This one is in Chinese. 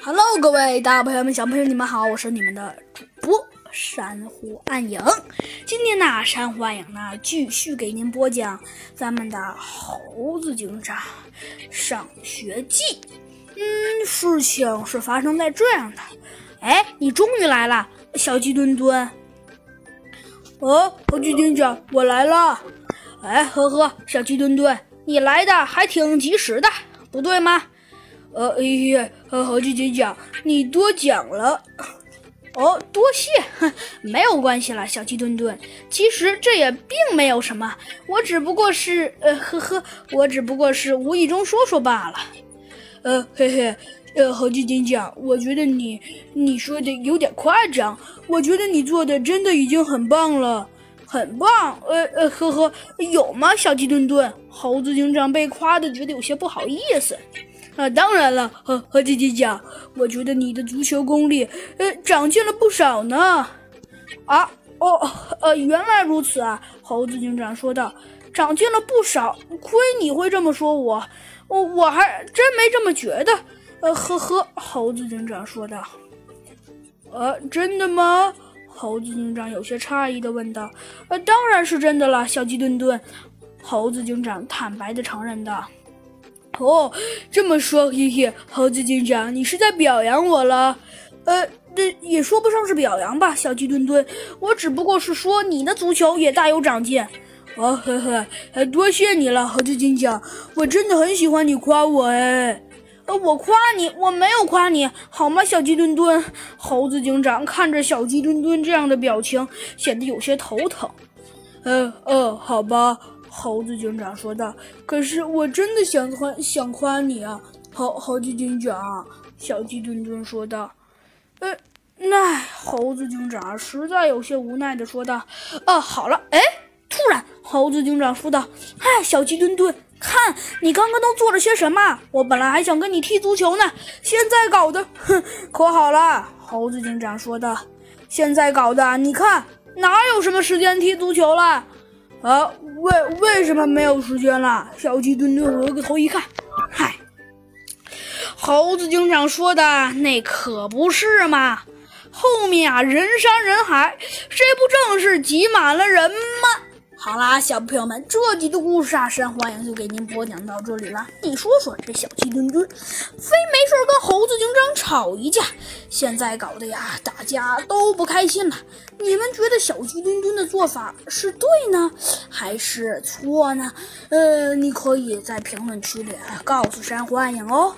Hello，各位大朋友们、小朋友，你们好，我是你们的主播珊瑚暗影。今天呢，珊瑚暗影呢继续给您播讲咱们的《猴子警长上学记》。嗯，事情是发生在这样的。哎，你终于来了，小鸡墩墩。哦，猴子警长，我来了。哎，呵呵，小鸡墩墩，你来的还挺及时的，不对吗？呃，哎呀，猴子警长，你多讲了。哦，多谢，没有关系了，小鸡墩墩。其实这也并没有什么，我只不过是，呃，呵呵，我只不过是无意中说说罢了。呃，嘿嘿，呃，猴子警长，我觉得你你说的有点夸张，我觉得你做的真的已经很棒了。很棒，呃呃，呵呵，有吗？小鸡墩墩，猴子警长被夸的觉得有些不好意思。啊，当然了，猴猴子警长，我觉得你的足球功力，呃，长进了不少呢。啊，哦，呃，原来如此啊，猴子警长说道，长进了不少，亏你会这么说我，我我还真没这么觉得。呃，呵呵，猴子警长说道。呃，真的吗？猴子警长有些诧异的问道：“呃，当然是真的了，小鸡墩墩。”猴子警长坦白的承认道：“哦，这么说，嘿嘿，猴子警长，你是在表扬我了？呃，这也说不上是表扬吧，小鸡墩墩，我只不过是说你的足球也大有长进。”哦呵呵，多谢你了，猴子警长，我真的很喜欢你夸我哎。呃，我夸你，我没有夸你，好吗，小鸡墩墩？猴子警长看着小鸡墩墩这样的表情，显得有些头疼。呃，哦，好吧，猴子警长说道。可是我真的想夸，想夸你啊，猴猴子警长。小鸡墩墩说道。呃，那猴子警长实在有些无奈的说道。哦，好了，哎，突然，猴子警长说道：“嗨，小鸡墩墩。”看你刚刚都做了些什么！我本来还想跟你踢足球呢，现在搞的，哼，可好了。猴子警长说道：“现在搞的，你看哪有什么时间踢足球了？啊，为为什么没有时间了？”小鸡墩墩回过头一看，嗨，猴子警长说的那可不是嘛！后面啊，人山人海，这不正是挤满了人吗？好啦，小朋友们，这集的故事啊，珊瑚影就给您播讲到这里了。你说说，这小鸡墩墩非没事跟猴子警长吵一架，现在搞得呀，大家都不开心了。你们觉得小鸡墩墩的做法是对呢，还是错呢？呃，你可以在评论区里告诉珊瑚影哦。